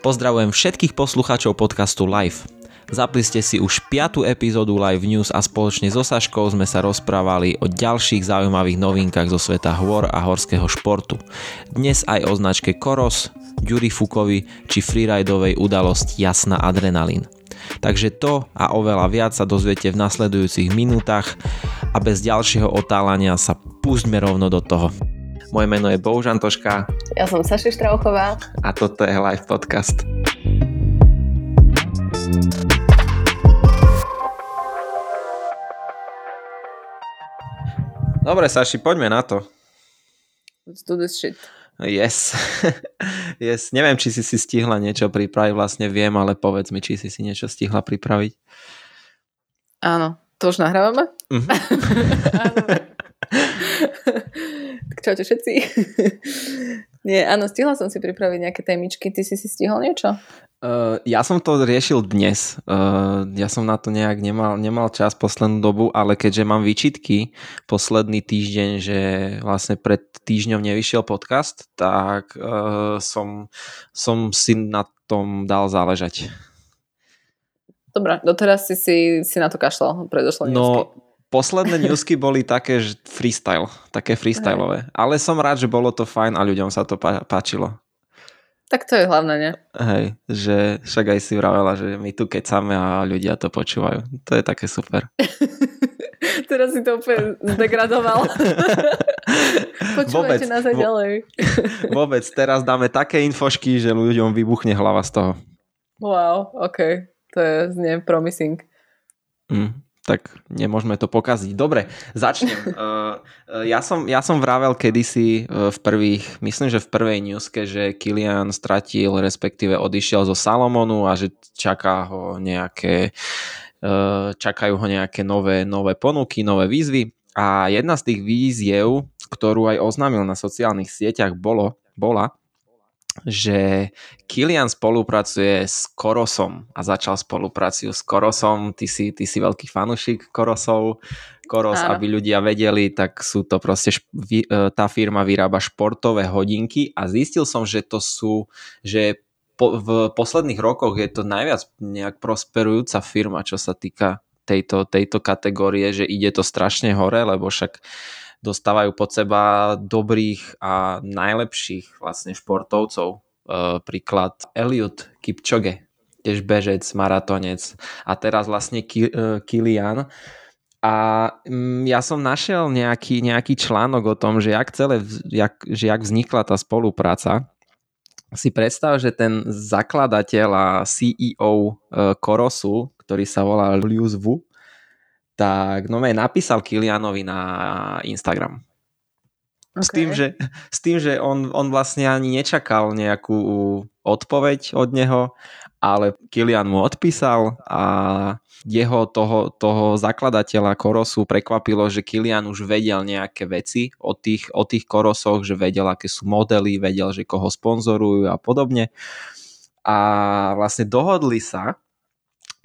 Pozdravujem všetkých poslucháčov podcastu Live. Zapli ste si už 5. epizódu Live News a spoločne so Saškou sme sa rozprávali o ďalších zaujímavých novinkách zo sveta hôr a horského športu. Dnes aj o značke Koros, Jury Fukovi či freeridovej udalosti Jasná adrenalín. Takže to a oveľa viac sa dozviete v nasledujúcich minútach a bez ďalšieho otálania sa pustme rovno do toho. Moje meno je Bohužan Toška. Ja som Saši Štrauchová. A toto je Live Podcast. Dobre, Saši, poďme na to. Let's do this shit. Yes. yes. Neviem, či si si stihla niečo pripraviť, vlastne viem, ale povedz mi, či si si niečo stihla pripraviť. Áno. To už nahrávame? Mm-hmm. Tak čaute všetci. Nie, áno, stihla som si pripraviť nejaké témičky. Ty si si stihol niečo? Uh, ja som to riešil dnes. Uh, ja som na to nejak nemal, nemal čas poslednú dobu, ale keďže mám výčitky posledný týždeň, že vlastne pred týždňom nevyšiel podcast, tak uh, som, som si na tom dal záležať. Dobre, doteraz si, si, si na to kašľal predošlo No, posledné newsky boli také že freestyle, také freestyleové. Ale som rád, že bolo to fajn a ľuďom sa to páčilo. Tak to je hlavné, nie? Hej, že však aj si vravela, že my tu kecame a ľudia to počúvajú. To je také super. Teraz si to úplne zdegradoval. Počúvajte nás aj ďalej. vôbec, teraz dáme také infošky, že ľuďom vybuchne hlava z toho. Wow, ok. To je znie promising. Mm tak nemôžeme to pokaziť. Dobre, začnem. Uh, ja, som, ja som vravel kedysi uh, v prvých, myslím, že v prvej newske, že Kilian stratil, respektíve odišiel zo Salomonu a že čaká ho nejaké uh, čakajú ho nejaké nové, nové ponuky, nové výzvy. A jedna z tých výziev, ktorú aj oznámil na sociálnych sieťach, bolo, bola, že Kilian spolupracuje s Korosom a začal spolupráciu s Korosom. Ty si, ty si veľký fanušik Korosov. Koros, Áno. aby ľudia vedeli, tak sú to proste, e, tá firma vyrába športové hodinky a zistil som, že to sú, že po, v posledných rokoch je to najviac nejak prosperujúca firma, čo sa týka tejto, tejto kategórie, že ide to strašne hore, lebo však dostávajú pod seba dobrých a najlepších vlastne športovcov. E, príklad Eliud Kipchoge, tiež bežec, maratonec a teraz vlastne Ki, e, Kilian. A mm, ja som našiel nejaký, nejaký článok o tom, že jak, celé, jak, že jak vznikla tá spolupráca. Si predstav, že ten zakladateľ a CEO e, Korosu, ktorý sa volá Lius Wu, tak no napísal Kilianovi na Instagram. Okay. S tým, že, s tým, že on, on vlastne ani nečakal nejakú odpoveď od neho, ale Kilian mu odpísal a jeho toho, toho zakladateľa Korosu prekvapilo, že Kilian už vedel nejaké veci o tých, o tých Korosoch, že vedel, aké sú modely, vedel, že koho sponzorujú a podobne. A vlastne dohodli sa,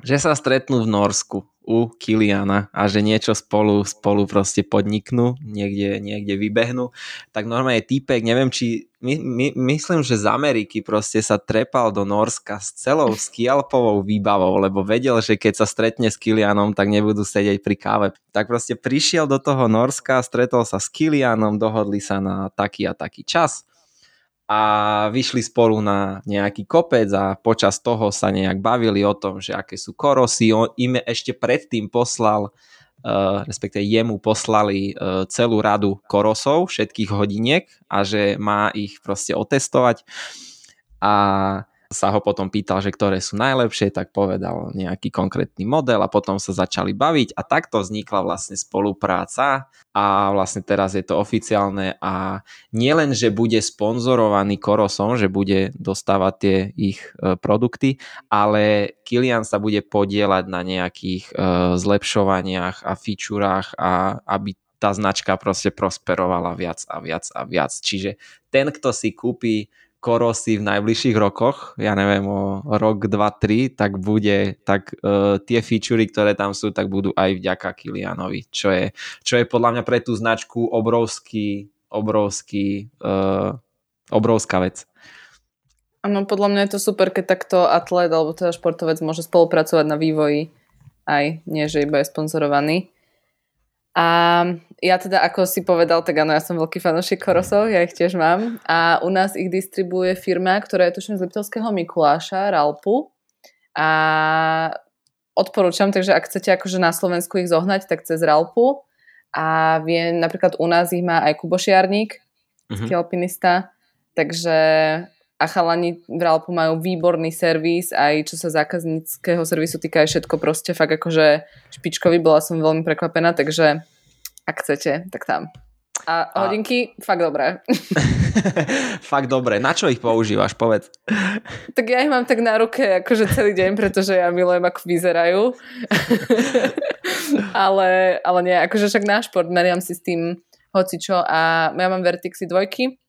že sa stretnú v Norsku u Kiliana a že niečo spolu, spolu proste podniknú, niekde, niekde vybehnú, tak normálne týpek, neviem či, my, my, myslím, že z Ameriky proste sa trepal do Norska s celou skialpovou výbavou, lebo vedel, že keď sa stretne s Kilianom, tak nebudú sedieť pri káve. Tak proste prišiel do toho Norska, stretol sa s Kilianom, dohodli sa na taký a taký čas a vyšli spolu na nejaký kopec a počas toho sa nejak bavili o tom, že aké sú korosy. On im ešte predtým poslal, uh, respektíve jemu poslali uh, celú radu korosov, všetkých hodiniek a že má ich proste otestovať. A sa ho potom pýtal, že ktoré sú najlepšie, tak povedal nejaký konkrétny model a potom sa začali baviť a takto vznikla vlastne spolupráca a vlastne teraz je to oficiálne a nielen, že bude sponzorovaný Korosom, že bude dostávať tie ich e, produkty, ale Kilian sa bude podielať na nejakých e, zlepšovaniach a featurách a aby tá značka proste prosperovala viac a viac a viac. Čiže ten, kto si kúpi Korosy v najbližších rokoch, ja neviem, o rok, dva, tri, tak bude, tak uh, tie featurey, ktoré tam sú, tak budú aj vďaka Kilianovi, čo je, čo je podľa mňa pre tú značku obrovský, obrovský, uh, obrovská vec. Áno, podľa mňa je to super, keď takto atlet alebo teda športovec môže spolupracovať na vývoji aj, nie že iba je sponzorovaný. A ja teda, ako si povedal, tak áno, ja som veľký fanúšik korosov, ja ich tiež mám. A u nás ich distribuje firma, ktorá je tuším z Liptovského Mikuláša, Ralpu. A odporúčam, takže ak chcete akože na Slovensku ich zohnať, tak cez Ralpu. A viem, napríklad u nás ich má aj Kubošiarník, mm-hmm. alpinista. Takže a chalani v Ralpu majú výborný servis, aj čo sa zákazníckého servisu týka, aj všetko proste fakt akože špičkový, bola som veľmi prekvapená, takže ak chcete, tak tam. A hodinky, a... fakt dobré. fakt dobré. Na čo ich používaš, povedz? Tak ja ich mám tak na ruke akože celý deň, pretože ja milujem, ako vyzerajú. ale, ale nie, akože však na šport meriam si s tým hocičo a ja mám Vertixy dvojky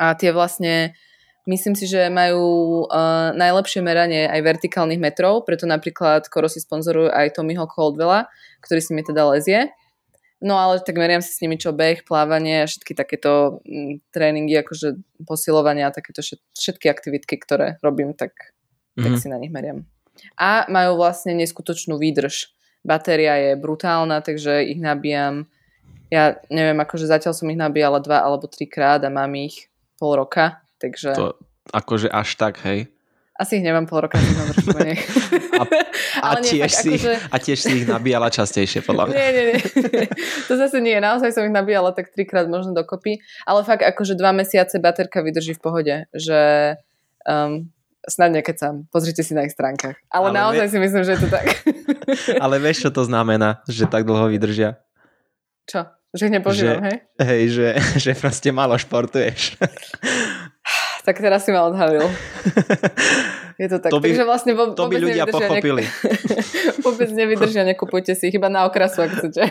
a tie vlastne Myslím si, že majú uh, najlepšie meranie aj vertikálnych metrov, preto napríklad si sponzorujú aj Tommyho Coldwella, ktorý si mi teda lezie. No ale tak meriam si s nimi čo beh, plávanie a všetky takéto m, mm, tréningy, akože posilovania a takéto všetky aktivitky, ktoré robím, tak, mm-hmm. tak mhm. si na nich meriam. A majú vlastne neskutočnú výdrž. Batéria je brutálna, takže ich nabíjam. Ja neviem, akože zatiaľ som ich nabíjala dva alebo trikrát a mám ich pol roka Takže... To akože až tak, hej? Asi ich nemám pol roka, trošku menej. A, a, nie, tiež si, akože... a tiež si ich nabíjala častejšie, podľa mňa. Nie, nie, nie. To zase nie. Naozaj som ich nabíjala tak trikrát možno dokopy. Ale fakt akože dva mesiace baterka vydrží v pohode. Že um, snad nekecam. Pozrite si na ich stránkach. Ale, ale naozaj vie... si myslím, že je to tak. Ale vieš, čo to znamená, že tak dlho vydržia? Čo? Že ich nepožívam, hej? Hej, že, že proste malo športuješ. Tak teraz si ma odhalil. Je to tak. To by, Takže vlastne vo, to by ľudia pochopili. Ne, vôbec nevydržia, nekupujte si ich, iba na okrasu, ak chcete.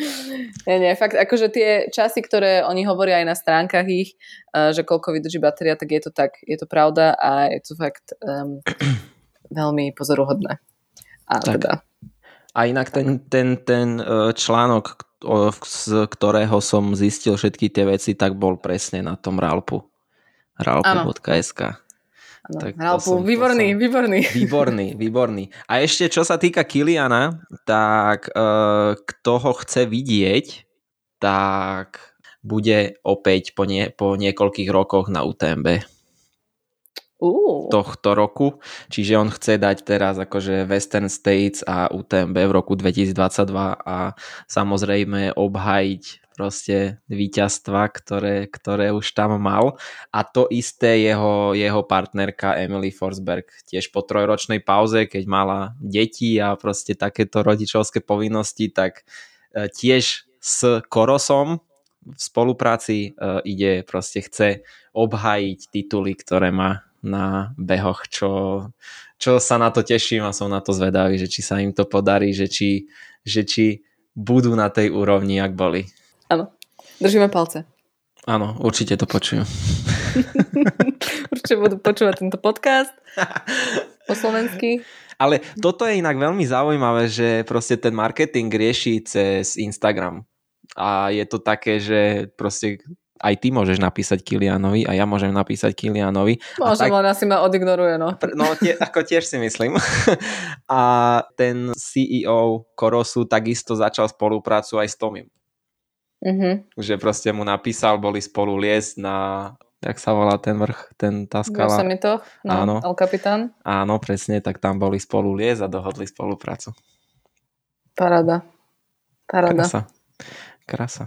nie, nie, fakt, akože tie časy, ktoré oni hovoria aj na stránkach ich, uh, že koľko vydrží batéria, tak je to tak, je to pravda a je to fakt um, veľmi pozoruhodné. A tak. teda. A inak ten, ten, ten e, článok, z ktorého som zistil všetky tie veci, tak bol presne na tom Ralpu ralpu.sk. Tak Ralpu, výborný, som... výborný. Výborný, výborný. A ešte čo sa týka Kiliana, tak uh, kto ho chce vidieť, tak bude opäť po, nie, po niekoľkých rokoch na UTMB. Uh. tohto roku. Čiže on chce dať teraz akože Western States a UTMB v roku 2022 a samozrejme obhajiť proste víťazstva, ktoré, ktoré už tam mal. A to isté jeho, jeho partnerka Emily Forsberg tiež po trojročnej pauze, keď mala deti a proste takéto rodičovské povinnosti, tak e, tiež s Korosom v spolupráci e, ide, proste chce obhajiť tituly, ktoré má na behoch, čo, čo sa na to teším a som na to zvedavý, že či sa im to podarí, že či, že či budú na tej úrovni, ak boli. Áno, držíme palce. Áno, určite to počujú. určite budú počúvať tento podcast po slovensky. Ale toto je inak veľmi zaujímavé, že proste ten marketing rieši cez Instagram. A je to také, že proste aj ty môžeš napísať Kilianovi a ja môžem napísať Kilianovi. Môžem, tak... len asi ma odignoruje, no. No, tie, ako tiež si myslím. a ten CEO Korosu takisto začal spoluprácu aj s Tomim. Mm-hmm. Že proste mu napísal, boli spolu liesť na jak sa volá ten vrch, ten tá skala. mi to, no, áno. El Capitán. Áno, presne, tak tam boli spolu liesť a dohodli spoluprácu. Parada. Parada. Krasa. Krasa.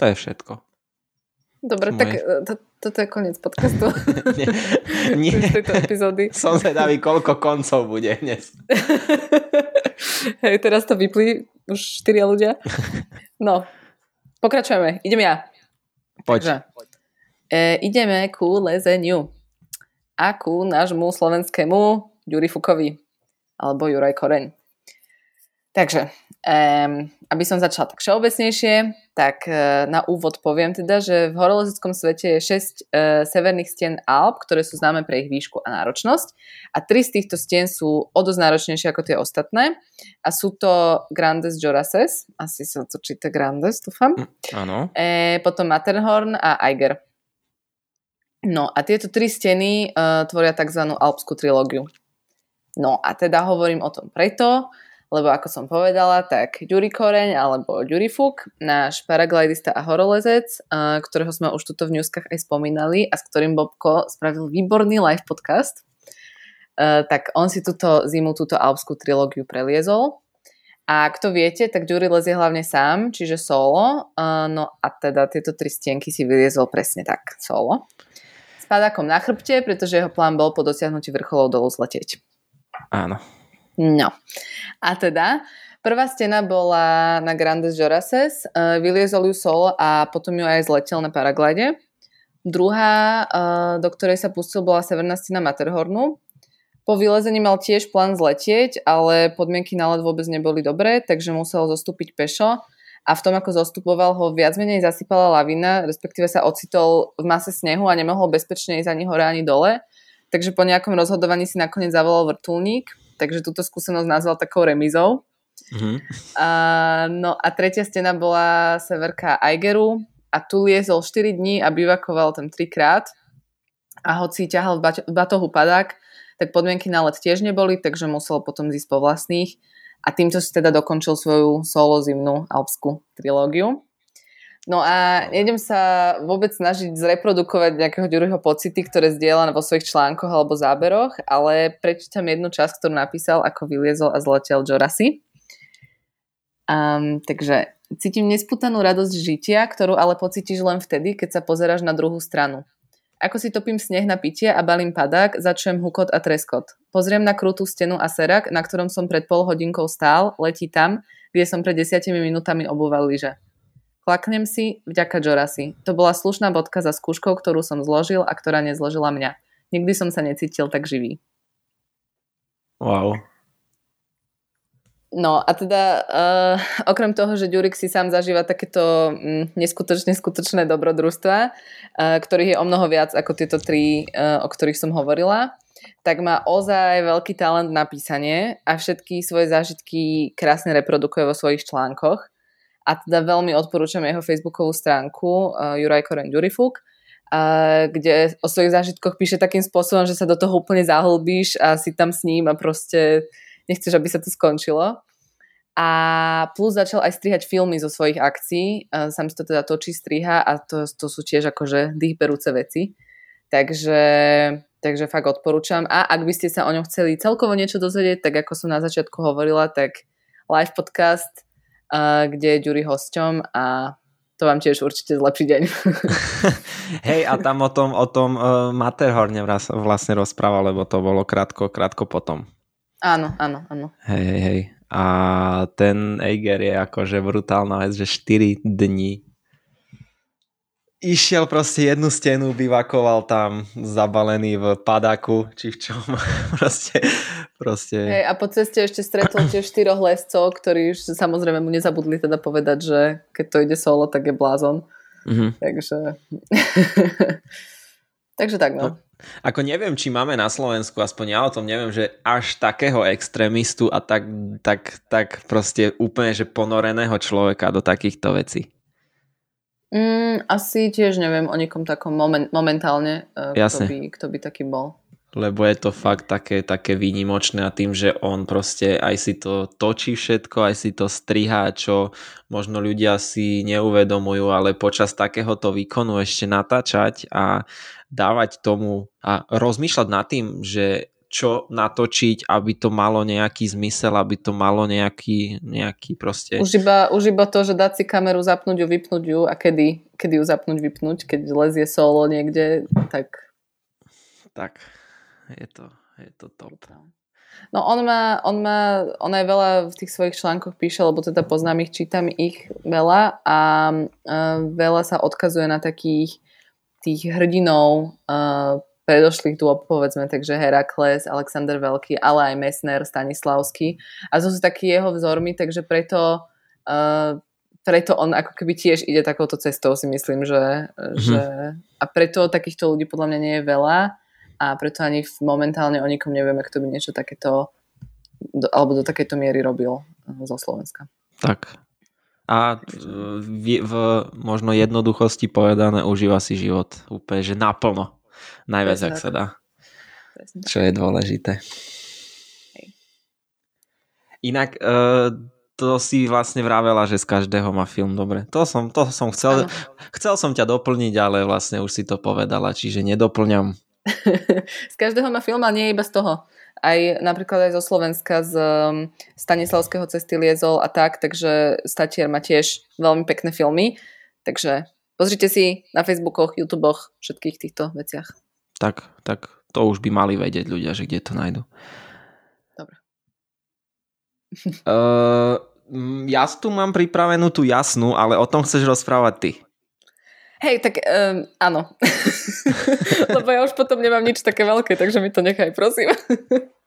To je všetko. Dobre, tak e, to, toto je koniec podcastu. nie, nie. tejto epizódy. Som zvedavý, koľko koncov bude dnes. Hej, teraz to vyplí už štyria ľudia. No, pokračujeme. Idem ja. Poď. Takže, e, ideme ku lezeniu. A ku nášmu slovenskému Juri Fukovi. Alebo Juraj Koreň. Takže, um, aby som začala tak všeobecnejšie, tak uh, na úvod poviem teda, že v horolezickom svete je 6 uh, severných stien Alp, ktoré sú známe pre ich výšku a náročnosť. A tri z týchto stien sú o dosť náročnejšie ako tie ostatné. A sú to Grandes Jorases, asi sa to číta Grandes, dúfam. Mm, áno. E, potom Matterhorn a Eiger. No a tieto tri steny uh, tvoria tzv. alpskú trilógiu. No a teda hovorím o tom preto, lebo ako som povedala, tak Ďuri Koreň alebo Ďuri Fuk, náš paraglidista a horolezec, ktorého sme už tuto v newskách aj spomínali a s ktorým Bobko spravil výborný live podcast, tak on si túto zimu, túto alpskú trilógiu preliezol. A kto viete, tak Ďuri lezie hlavne sám, čiže solo. No a teda tieto tri stienky si vyliezol presne tak, solo. S padákom na chrbte, pretože jeho plán bol po dosiahnutí vrcholov dolu zletieť. Áno. No. A teda, prvá stena bola na Grandes Jorases, uh, vyliezol ju solo a potom ju aj zletel na paraglide. Druhá, uh, do ktorej sa pustil, bola severná stena Matterhornu, po vylezení mal tiež plán zletieť, ale podmienky na let vôbec neboli dobré, takže musel zostúpiť pešo a v tom, ako zostupoval, ho viac menej zasypala lavina, respektíve sa ocitol v mase snehu a nemohol bezpečne ísť ani hore, ani dole. Takže po nejakom rozhodovaní si nakoniec zavolal vrtulník, takže túto skúsenosť nazval takou remizou. Mm-hmm. A, no a tretia stena bola severka Aigeru a tu liezol 4 dní a bivakoval tam trikrát a hoci ťahal v batohu padák, tak podmienky na let tiež neboli, takže musel potom zísť po vlastných a týmto si teda dokončil svoju solo zimnú alpskú trilógiu. No a nejdem sa vôbec snažiť zreprodukovať nejakého Ďuriho pocity, ktoré zdieľa vo svojich článkoch alebo záberoch, ale prečítam jednu časť, ktorú napísal, ako vyliezol a zletel Jorasi. Um, takže cítim nesputanú radosť žitia, ktorú ale pocítiš len vtedy, keď sa pozeráš na druhú stranu. Ako si topím sneh na pitie a balím padák, začujem hukot a treskot. Pozriem na krutú stenu a serak, na ktorom som pred pol hodinkou stál, letí tam, kde som pred desiatimi minútami obúval lyže. Klaknem si, vďaka Jorasi. To bola slušná bodka za skúškou, ktorú som zložil a ktorá nezložila mňa. Nikdy som sa necítil tak živý. Wow. No a teda uh, okrem toho, že Ďurik si sám zažíva takéto um, neskutočne skutočné dobrodružstva, uh, ktorých je o mnoho viac ako tieto tri, uh, o ktorých som hovorila, tak má ozaj veľký talent na písanie a všetky svoje zážitky krásne reprodukuje vo svojich článkoch. A teda veľmi odporúčam jeho facebookovú stránku uh, Juraj Koren Ďurifuk, uh, kde o svojich zážitkoch píše takým spôsobom, že sa do toho úplne zahlbíš a si tam s ním a proste nechceš, aby sa to skončilo. A plus začal aj strihať filmy zo svojich akcií. Sam si to teda točí, striha a to, to sú tiež akože dýchberúce veci. Takže, takže fakt odporúčam. A ak by ste sa o ňom chceli celkovo niečo dozvedieť, tak ako som na začiatku hovorila, tak live podcast, kde je Ďuri hosťom a to vám tiež určite zlepší deň. Hej, a tam o tom, o tom uh, Matterhorne vlastne rozprával, lebo to bolo krátko, krátko potom. Áno, áno, áno. Hej, hej, hej. A ten Eiger je akože brutálna vec, že 4 dní išiel proste jednu stenu, bivakoval tam zabalený v padaku, či v čom. proste, proste. Hej, a po ceste ešte stretol tiež štyroch lescov, ktorí už samozrejme mu nezabudli teda povedať, že keď to ide solo, tak je blázon. Mm-hmm. Takže... Takže tak, no. no. Ako neviem, či máme na Slovensku, aspoň ja o tom neviem, že až takého extrémistu a tak, tak, tak proste úplne, že ponoreného človeka do takýchto vecí. Mm, asi tiež neviem o nikom takom moment, momentálne, uh, kto, by, kto by taký bol. Lebo je to fakt také, také výnimočné a tým, že on proste aj si to točí všetko, aj si to strihá, čo možno ľudia si neuvedomujú, ale počas takéhoto výkonu ešte natáčať a dávať tomu a rozmýšľať nad tým, že čo natočiť, aby to malo nejaký zmysel, aby to malo nejaký, nejaký proste... Už iba, už iba to, že dať si kameru, zapnúť ju, vypnúť ju a kedy, kedy ju zapnúť, vypnúť, keď lezie solo niekde, tak... Tak, je to, je to top. No on má, on má, on aj veľa v tých svojich článkoch píše, lebo teda poznám ich, čítam ich veľa a uh, veľa sa odkazuje na takých tých hrdinov uh, predošlých dôb, povedzme, takže Herakles, Alexander Veľký, ale aj Messner, Stanislavský. A to sú takí jeho vzormi, takže preto, uh, preto on ako keby tiež ide takouto cestou, si myslím, že, mm-hmm. že a preto takýchto ľudí podľa mňa nie je veľa a preto ani momentálne o nikom nevieme, kto by niečo takéto do, alebo do takejto miery robil eh, zo Slovenska. Tak. A v, v možno jednoduchosti povedané užíva si život úplne, že naplno. Najviac, ak sa dá. Presne. Čo je dôležité. Hej. Inak, uh, to si vlastne vravela, že z každého má film dobre. To som, to som chcel, chcel som ťa doplniť, ale vlastne už si to povedala, čiže nedoplňam. z každého má film, ale nie iba z toho. Aj napríklad aj zo Slovenska, z um, Stanislavského cesty liezol a tak, takže Statier má tiež veľmi pekné filmy. Takže pozrite si na Facebookoch, YouTubech, všetkých týchto veciach. Tak, tak to už by mali vedieť ľudia, že kde to nájdu. Dobre. Uh, ja tu mám pripravenú tú jasnú, ale o tom chceš rozprávať ty. Hej, tak um, áno. Lebo ja už potom nemám nič také veľké, takže mi to nechaj, prosím.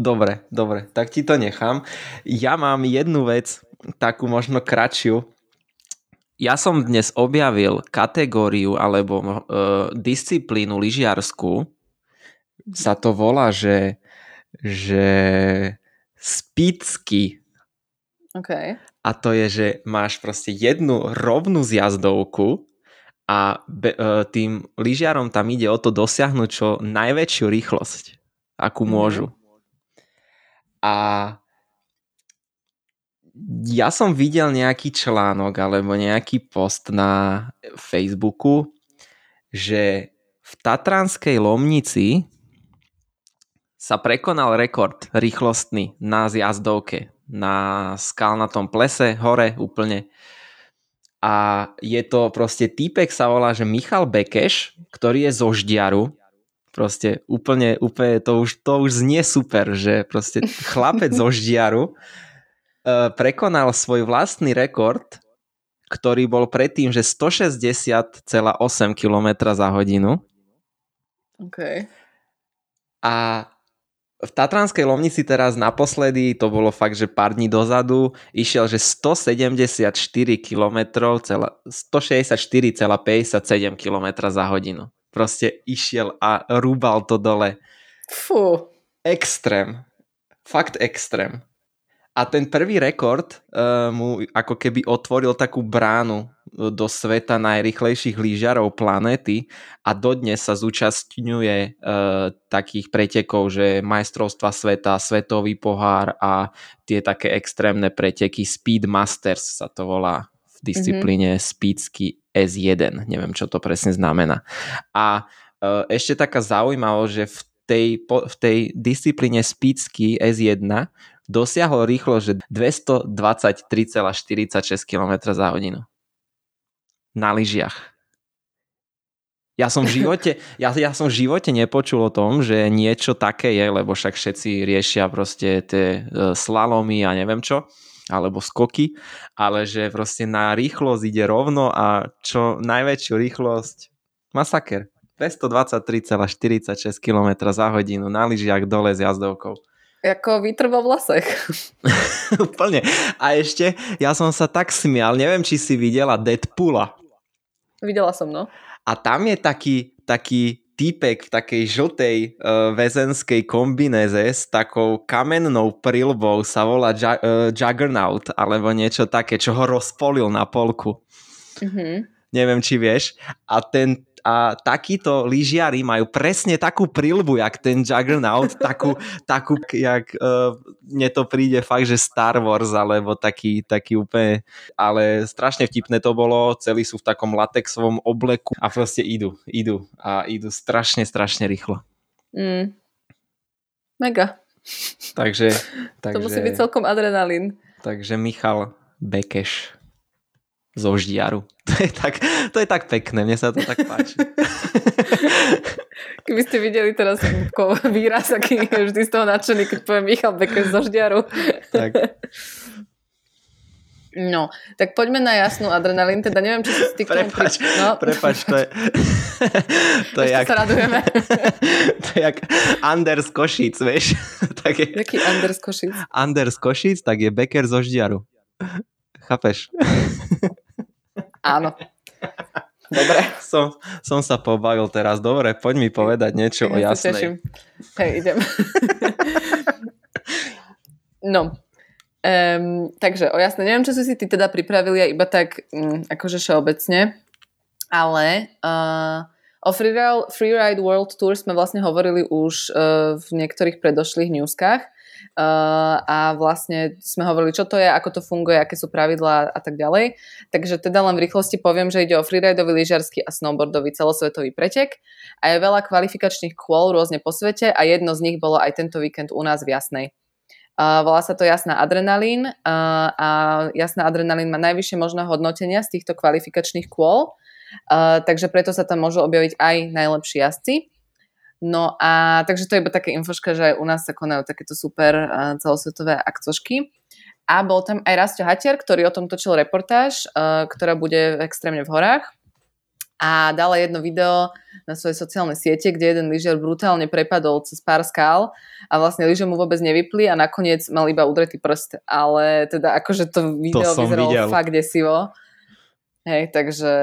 Dobre, dobre, tak ti to nechám. Ja mám jednu vec, takú možno kratšiu. Ja som dnes objavil kategóriu alebo uh, disciplínu lyžiarsku. Sa to volá, že, že speedsky. OK. A to je, že máš proste jednu rovnú zjazdovku a be, uh, tým lyžiarom tam ide o to dosiahnuť čo najväčšiu rýchlosť, akú Mhm. môžu. A ja som videl nejaký článok alebo nejaký post na Facebooku, že v Tatranskej Lomnici sa prekonal rekord rýchlostný na zjazdovke, na skalnatom plese, hore úplne. A je to proste týpek sa volá, že Michal Bekeš, ktorý je zo Ždiaru, proste úplne, úplne to, už, to už znie super, že proste chlapec zo Ždiaru prekonal svoj vlastný rekord, ktorý bol predtým, že 160,8 km za hodinu. OK. A v Tatranskej Lomnici teraz naposledy, to bolo fakt, že pár dní dozadu, išiel, že 174 km, 164,57 km za hodinu. Proste išiel a rúbal to dole. Fú. Extrém. Fakt extrém. A ten prvý rekord uh, mu ako keby otvoril takú bránu do sveta najrychlejších lyžiarov planéty a dodnes sa zúčastňuje uh, takých pretekov, že majstrovstva sveta, svetový pohár a tie také extrémne preteky Speed Masters sa to volá v disciplíne mm-hmm. Speedsky S1. Neviem, čo to presne znamená. A uh, ešte taká zaujímavosť, že v tej, po, v tej disciplíne Speedsky S1 dosiahol rýchlo, že 223,46 km za hodinu. Na lyžiach. Ja som v živote, ja, ja som v živote nepočul o tom, že niečo také je, lebo však všetci riešia proste tie slalomy a neviem čo, alebo skoky, ale že proste na rýchlosť ide rovno a čo najväčšiu rýchlosť masaker. 223,46 km za hodinu na lyžiach dole s jazdovkou. Ako vítr vo vlasech. Úplne. A ešte, ja som sa tak smial, neviem, či si videla Deadpoola. Videla som, no. A tam je taký, taký týpek v takej žltej uh, väzenskej kombinéze s takou kamennou prilbou sa volá ju- uh, Juggernaut alebo niečo také, čo ho rozpolil na polku. Mhm. Neviem, či vieš. A ten a takíto lyžiari majú presne takú prilbu, jak ten Juggernaut, takú, takú jak uh, mne to príde fakt, že Star Wars, alebo taký, taký úplne, ale strašne vtipné to bolo, celí sú v takom latexovom obleku a proste idú, idú a idú strašne, strašne rýchlo. Mm. Mega. Takže, takže, To musí byť celkom adrenalín. takže Michal Bekeš zo Ždiaru. To je, tak, to je tak pekné, mne sa to tak páči. Keby ste videli teraz výraz, aký je vždy z toho nadšený, keď poviem Michal Becker zo Ždiaru. tak. No, tak poďme na jasnú adrenalín, teda neviem, či si ty. Prepač, pri- no, prepač, to je... to je ešte jak, sa radujeme. to je jak Anders Košic, vieš? tak je Jaký Anders Košic? Anders Košic, tak je Becker zo Ždiaru. Chápeš? Áno. Dobre. Som, som sa pobavil teraz. Dobre, poď mi povedať niečo o Ja sa jasnej. teším. Hej, idem. no. Um, takže o jasné, neviem, čo si si ty teda pripravili, ja iba tak um, akože všeobecne, ale uh, O Freeride, Freeride World Tour sme vlastne hovorili už uh, v niektorých predošlých newskách a vlastne sme hovorili, čo to je, ako to funguje, aké sú pravidlá a tak ďalej. Takže teda len v rýchlosti poviem, že ide o freerideový, lyžiarsky a snowboardový celosvetový pretek a je veľa kvalifikačných kôl rôzne po svete a jedno z nich bolo aj tento víkend u nás v Jasnej. Uh, volá sa to Jasná adrenalín uh, a Jasná adrenalín má najvyššie možné hodnotenia z týchto kvalifikačných kôl Uh, takže preto sa tam môžu objaviť aj najlepší jazdci. No a takže to je iba také infoška, že aj u nás sa konajú takéto super uh, celosvetové akcošky. A bol tam aj Rastio Hatier, ktorý o tom točil reportáž, uh, ktorá bude extrémne v horách. A dala jedno video na svoje sociálne siete, kde jeden lyžiar brutálne prepadol cez pár skál a vlastne lyže mu vôbec nevypli a nakoniec mal iba udretý prst. Ale teda akože to video to vyzeralo videl. fakt desivo. Hej, takže,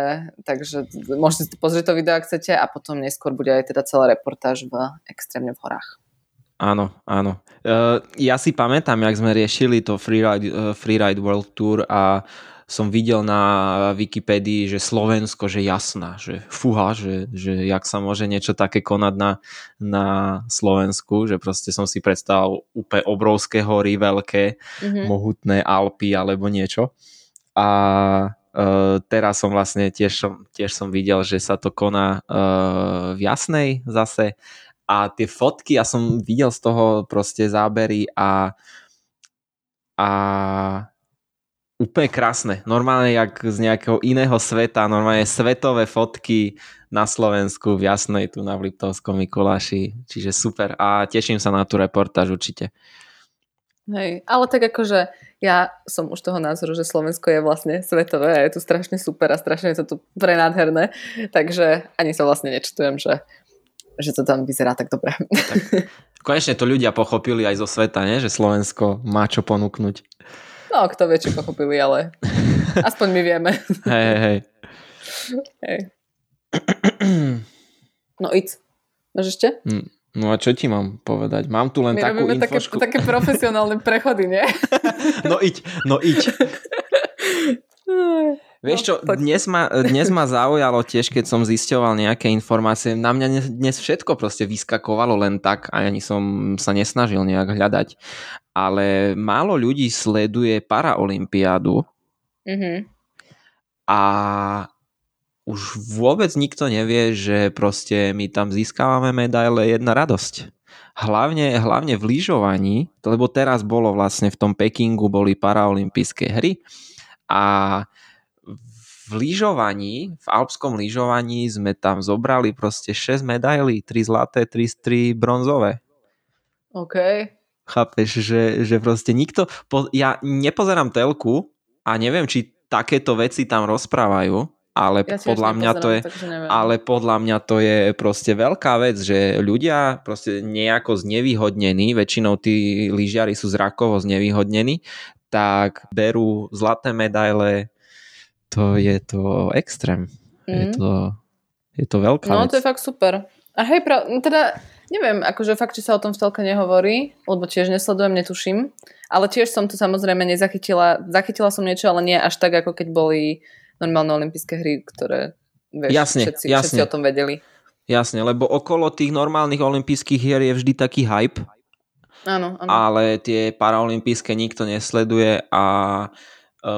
takže môžete si pozrieť to video, ak chcete a potom neskôr bude aj teda celá reportáž v extrémne v horách. Áno, áno. Uh, ja si pamätám, jak sme riešili to Freeride, uh, Freeride World Tour a som videl na Wikipedii, že Slovensko, že jasná, že fuha, že, že jak sa môže niečo také konať na, na Slovensku, že proste som si predstavil úplne obrovské hory, veľké, mm-hmm. mohutné Alpy alebo niečo. A Uh, teraz som vlastne tiež som, tiež som videl, že sa to koná uh, v Jasnej zase a tie fotky, ja som videl z toho proste zábery a a úplne krásne. Normálne jak z nejakého iného sveta, normálne svetové fotky na Slovensku v Jasnej, tu na Liptovskom Mikuláši. Čiže super a teším sa na tú reportáž určite. Hej, ale tak akože ja som už toho názoru, že Slovensko je vlastne svetové a je tu strašne super a strašne je to tu prenádherné, takže ani sa vlastne nečutujem, že, že to tam vyzerá tak dobre. Tak, konečne to ľudia pochopili aj zo sveta, nie? že Slovensko má čo ponúknuť. No, kto vie, či pochopili, ale aspoň my vieme. Hej, hej, hej. hej. No, ic. Máš ešte? Mm. No a čo ti mám povedať? Mám tu len My takú infošku. Také, také profesionálne prechody, nie? no iď, no iď. Vieš čo, no, dnes ma, dnes ma zaujalo tiež, keď som zisťoval nejaké informácie, na mňa dnes všetko proste vyskakovalo len tak a ani som sa nesnažil nejak hľadať. Ale málo ľudí sleduje paraolympiádu mm-hmm. a už vôbec nikto nevie, že proste my tam získávame medaile jedna radosť. Hlavne, hlavne v lyžovaní, lebo teraz bolo vlastne v tom Pekingu boli paraolympijské hry a v lyžovaní, v alpskom lyžovaní sme tam zobrali proste 6 medailí, 3 zlaté, 3, 3 bronzové. OK. Chápeš, že, že proste nikto... Po, ja nepozerám telku a neviem, či takéto veci tam rozprávajú, ale ja podľa mňa to je, ale podľa mňa to je proste veľká vec, že ľudia proste nejako znevýhodnení, väčšinou tí lyžiari sú zrakovo znevýhodnení, tak berú zlaté medaile, to je to extrém. Mm. Je, to, je to veľká No, vec. to je fakt super. A hej, pra, teda neviem, akože fakt, či sa o tom v telke nehovorí, lebo tiež nesledujem, netuším, ale tiež som to samozrejme nezachytila, zachytila som niečo, ale nie až tak, ako keď boli normálne olympijské hry, ktoré vieš, jasne, všetci, jasne. všetci o tom vedeli. Jasne, lebo okolo tých normálnych olympijských hier je vždy taký hype. Áno, áno. Ale tie paraolympijské nikto nesleduje a e,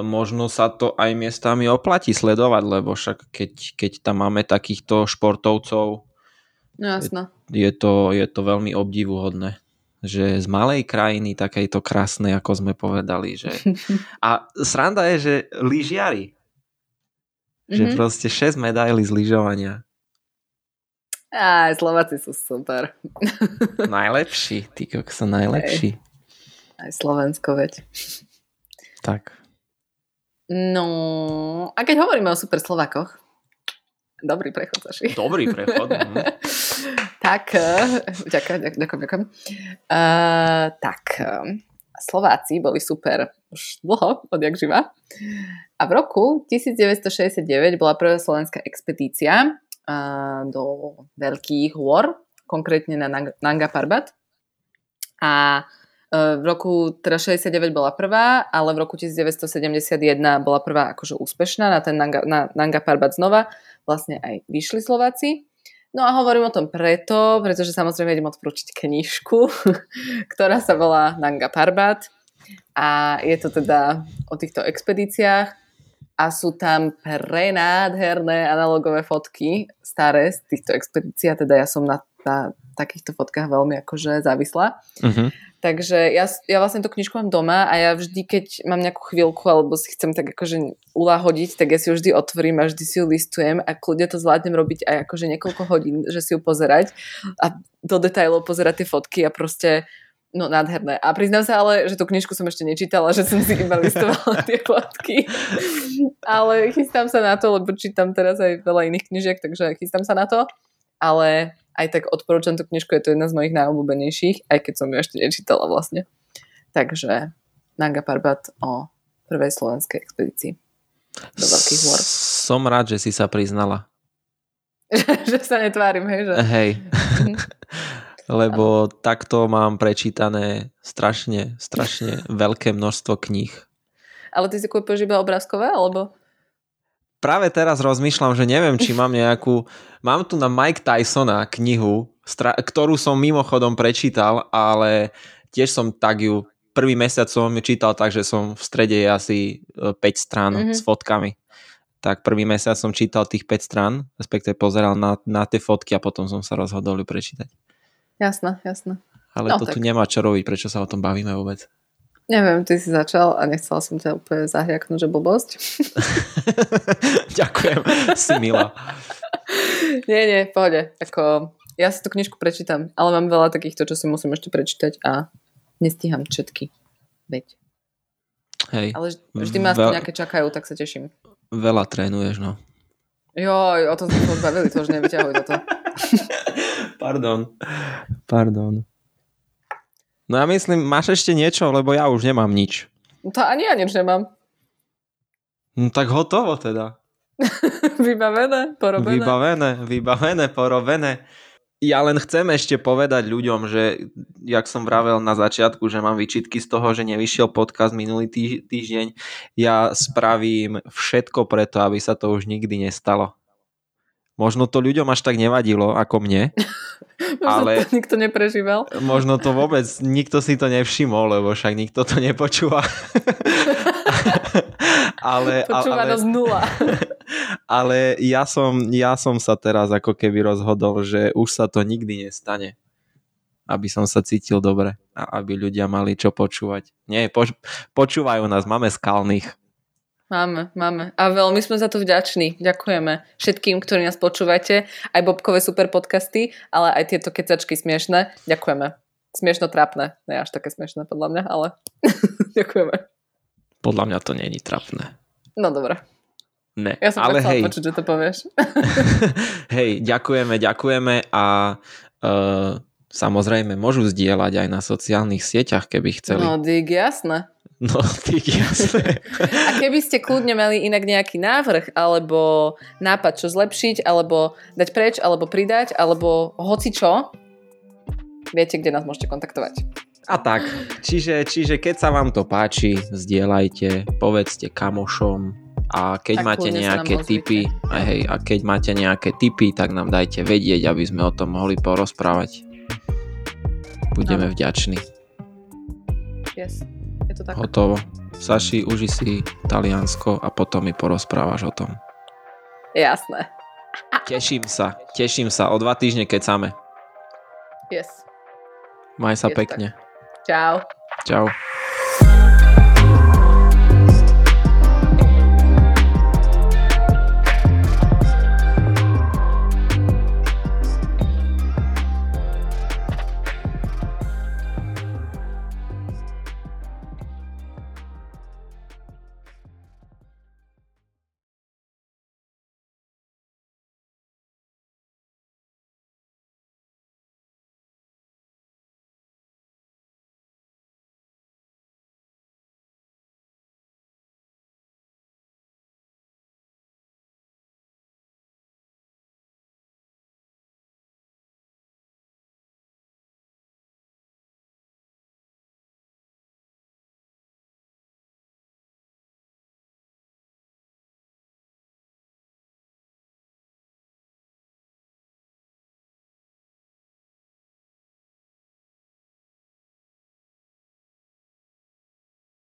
možno sa to aj miestami oplatí sledovať, lebo však keď, keď tam máme takýchto športovcov, no, jasno. Je, je, to, je to veľmi obdivuhodné že z malej krajiny, takejto krásnej, ako sme povedali. Že... A sranda je, že lyžiari, Mm-hmm. Že mhm. proste 6 medailí z lyžovania. Á, Slováci sú super. najlepší, ty sú najlepší. Aj, aj Slovensko, veď. Tak. No, a keď hovoríme o super Slovakoch, dobrý prechod, Saši. Dobrý prechod. mm. tak, eh, ďakujem, ďakujem, ďakujem. Uh, tak, eh, Slováci boli super už dlho, odjak živa. A v roku 1969 bola prvá slovenská expedícia do veľkých hôr, konkrétne na Nanga Parbat. A uh, v roku teda 69 bola prvá, ale v roku 1971 bola prvá akože úspešná na ten Nanga, na Nanga Parbat znova. Vlastne aj vyšli Slováci. No a hovorím o tom preto, pretože samozrejme idem odporúčiť knižku, ktorá sa volá Nanga Parbat a je to teda o týchto expedíciách a sú tam prenádherné analogové fotky staré z týchto expedícií a teda ja som na, na takýchto fotkách veľmi akože závislá. Uh-huh. Takže ja, ja vlastne tú knižku mám doma a ja vždy, keď mám nejakú chvíľku alebo si chcem tak akože uláhodiť, tak ja si ju vždy otvorím a vždy si ju listujem a kľudne to zvládnem robiť aj akože niekoľko hodín, že si ju pozerať a do detajlov pozerať tie fotky a proste No, nádherné. A priznám sa ale, že tú knižku som ešte nečítala, že som si iba listovala tie fotky. ale chystám sa na to, lebo čítam teraz aj veľa iných knižiek, takže chystám sa na to. Ale aj tak odporúčam tú knižku, je to jedna z mojich najobľúbenejších, aj keď som ju ešte nečítala vlastne. Takže Nanga Parbat o prvej slovenskej expedícii do veľkých hôr. Som rád, že si sa priznala. že sa netvárim, hej? Že... Hej. Mhm. Lebo takto mám prečítané strašne, strašne veľké množstvo kníh. Ale ty si kúpeš iba obrázkové, alebo? Práve teraz rozmýšľam, že neviem, či mám nejakú... Mám tu na Mike Tysona knihu, ktorú som mimochodom prečítal, ale tiež som tak ju... Prvý mesiac som ju čítal tak, že som v strede asi 5 e, strán mm-hmm. s fotkami. Tak prvý mesiac som čítal tých 5 strán, respektíve pozeral na, na tie fotky a potom som sa rozhodol ju prečítať. Jasné, jasné. Ale no, to tak. tu nemá čo robiť, prečo sa o tom bavíme vôbec. Neviem, ty si začal a nechcela som ťa úplne zahriaknúť, že blbosť. Ďakujem, si milá. nie, nie, pohode. Ako, ja si tú knižku prečítam, ale mám veľa takýchto, čo si musím ešte prečítať a nestíham všetky. Veď. Hej. Ale vždy ma Veľ... nejaké čakajú, tak sa teším. Veľa trénuješ, no. Joj, o tom sme už bavili, to už nevyťahuj toto. Pardon. Pardon. No ja myslím, máš ešte niečo, lebo ja už nemám nič. To ani ja nič nemám. No tak hotovo teda. vybavené, porobené. Vybavené, vybavené, porobené. Ja len chcem ešte povedať ľuďom, že jak som vravel na začiatku, že mám vyčitky z toho, že nevyšiel podcast minulý týždeň, ja spravím všetko preto, aby sa to už nikdy nestalo. Možno to ľuďom až tak nevadilo ako mne. ale to nikto neprežíval. Možno to vôbec nikto si to nevšimol, lebo však nikto to nepočúva. ale, Počúvanosť ale, nula. ale ja som, ja som sa teraz ako keby rozhodol, že už sa to nikdy nestane. Aby som sa cítil dobre a aby ľudia mali čo počúvať. Nie, poč- počúvajú nás, máme skalných. Máme, máme. A veľmi sme za to vďační. Ďakujeme všetkým, ktorí nás počúvate. Aj Bobkové super podcasty, ale aj tieto kecačky smiešné. Ďakujeme. Smiešno trápne. Ne až také smiešné podľa mňa, ale ďakujeme. Podľa mňa to není trapné. No dobre. Ne, ja som ale hej. počuť, že to povieš. hej, ďakujeme, ďakujeme a uh, samozrejme môžu zdieľať aj na sociálnych sieťach, keby chceli. No, dig, jasné. No, ty jasné. A keby ste kľudne mali inak nejaký návrh, alebo nápad, čo zlepšiť, alebo dať preč, alebo pridať, alebo hoci čo, viete, kde nás môžete kontaktovať. A tak, čiže, čiže keď sa vám to páči, zdieľajte, povedzte kamošom a keď tak máte nejaké tipy, a hej, a keď máte nejaké tipy, tak nám dajte vedieť, aby sme o tom mohli porozprávať. Budeme ano. vďační. Yes to tak. Hotovo. Saši, uži si Taliansko a potom mi porozprávaš o tom. Jasné. Teším sa, teším sa. O dva týždne keď same. Yes. Maj sa yes, pekne. Tak. Čau. Čau.